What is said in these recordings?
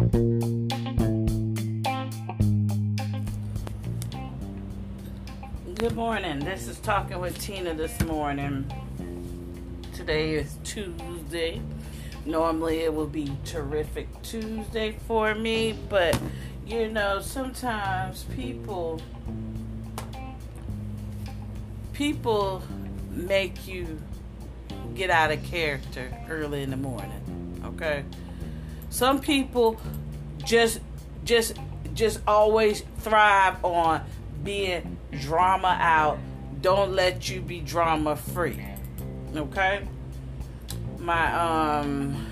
Good morning. This is Talking with Tina this morning. Today is Tuesday. Normally it would be terrific Tuesday for me, but you know, sometimes people people make you get out of character early in the morning. Okay? Some people just just just always thrive on being drama out. Don't let you be drama free. Okay? My um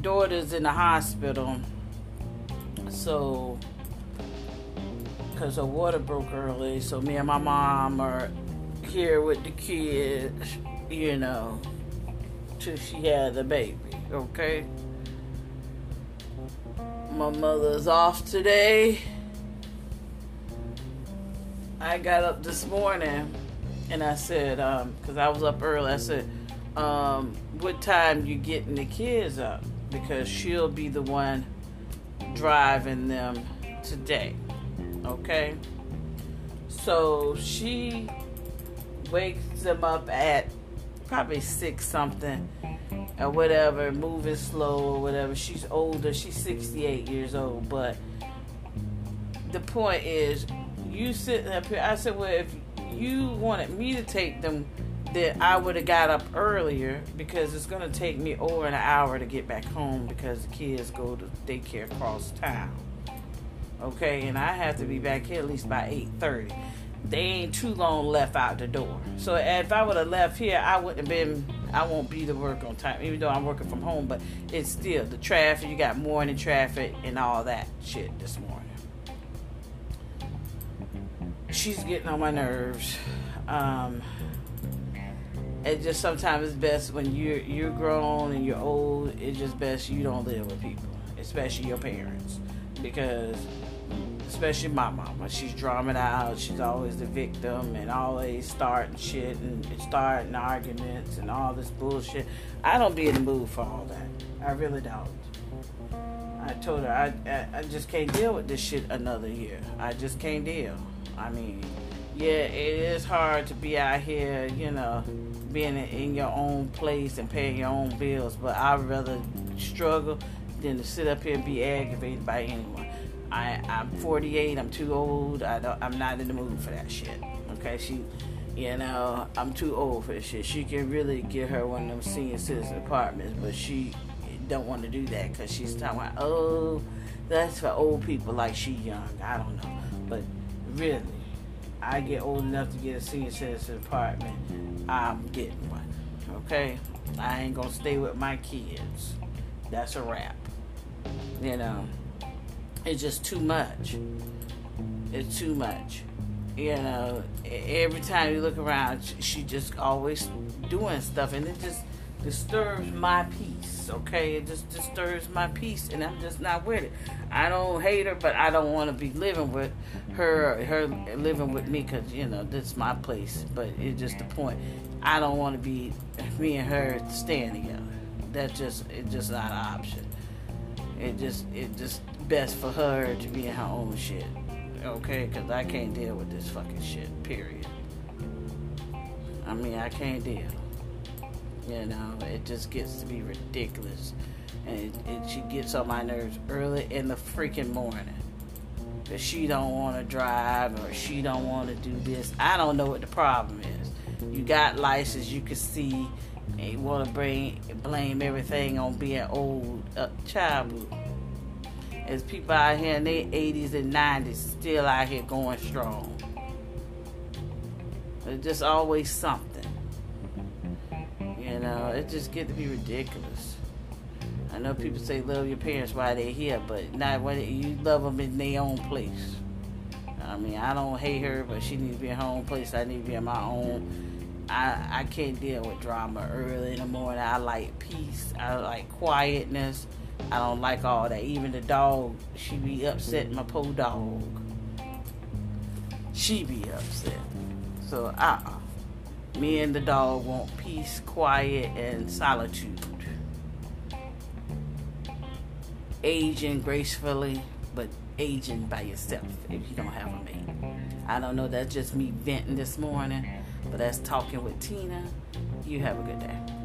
daughter's in the hospital. So cuz her water broke early, so me and my mom are here with the kids, you know, till she had the baby, okay? My mother's off today I got up this morning and I said, because um, I was up early, I said, um, what time you getting the kids up? Because she'll be the one driving them today. Okay? So she wakes them up at probably six something or whatever, moving slow or whatever. She's older, she's 68 years old, but the point is you sitting up here. I said, well, if you wanted me to take them, then I would have got up earlier because it's going to take me over an hour to get back home because the kids go to daycare across town. Okay, and I have to be back here at least by 8.30. They ain't too long left out the door. So if I would have left here, I wouldn't have been, I won't be to work on time, even though I'm working from home, but it's still the traffic, you got morning traffic and all that shit this morning she's getting on my nerves. Um, it just sometimes it's best when you're you're grown and you're old. It's just best you don't live with people, especially your parents, because especially my mama, she's drumming out. She's always the victim and always starting shit and starting arguments and all this bullshit. I don't be in the mood for all that. I really don't. I told her I, I, I just can't deal with this shit another year. I just can't deal. I mean, yeah, it is hard to be out here, you know, being in your own place and paying your own bills, but I'd rather struggle than to sit up here and be aggravated by anyone. I, I'm 48. I'm too old. I don't, I'm not in the mood for that shit. Okay, she, you know, I'm too old for this shit. She can really get her one of them senior citizen apartments, but she don't want to do that because she's talking about, oh, that's for old people like she young. I don't know, but really, I get old enough to get a senior citizen apartment, I'm getting one. Okay? I ain't gonna stay with my kids. That's a wrap. You know, it's just too much. It's too much. You know, every time you look around, she just always doing stuff, and it just disturbs my peace, okay? It just disturbs my peace, and I'm just not with it. I don't hate her, but I don't want to be living with her, her living with me, because, you know, this is my place. But it's just the point. I don't want to be me and her staying together. That's just, it's just not an option. It just, it just best for her to be in her own shit, okay? Because I can't deal with this fucking shit, period. I mean, I can't deal. You know, it just gets to be ridiculous. And it, she gets on my nerves early in the freaking morning. That she don't want to drive or she don't want to do this. I don't know what the problem is. You got license, you can see, you want to bring blame everything on being old. Uh, child, there's people out here in their 80s and 90s still out here going strong. It's just always something. You know, it just get to be ridiculous. I know people say love your parents while they're here, but not when you love them in their own place. I mean, I don't hate her, but she needs to be in her own place. I need to be in my own. I, I can't deal with drama early in the morning. I like peace. I like quietness. I don't like all that. Even the dog, she be upset. My poor dog, she be upset. So uh, uh-uh. me and the dog want peace, quiet, and solitude. Aging gracefully, but aging by yourself if you don't have a mate. I don't know. That's just me venting this morning. But that's Talking with Tina. You have a good day.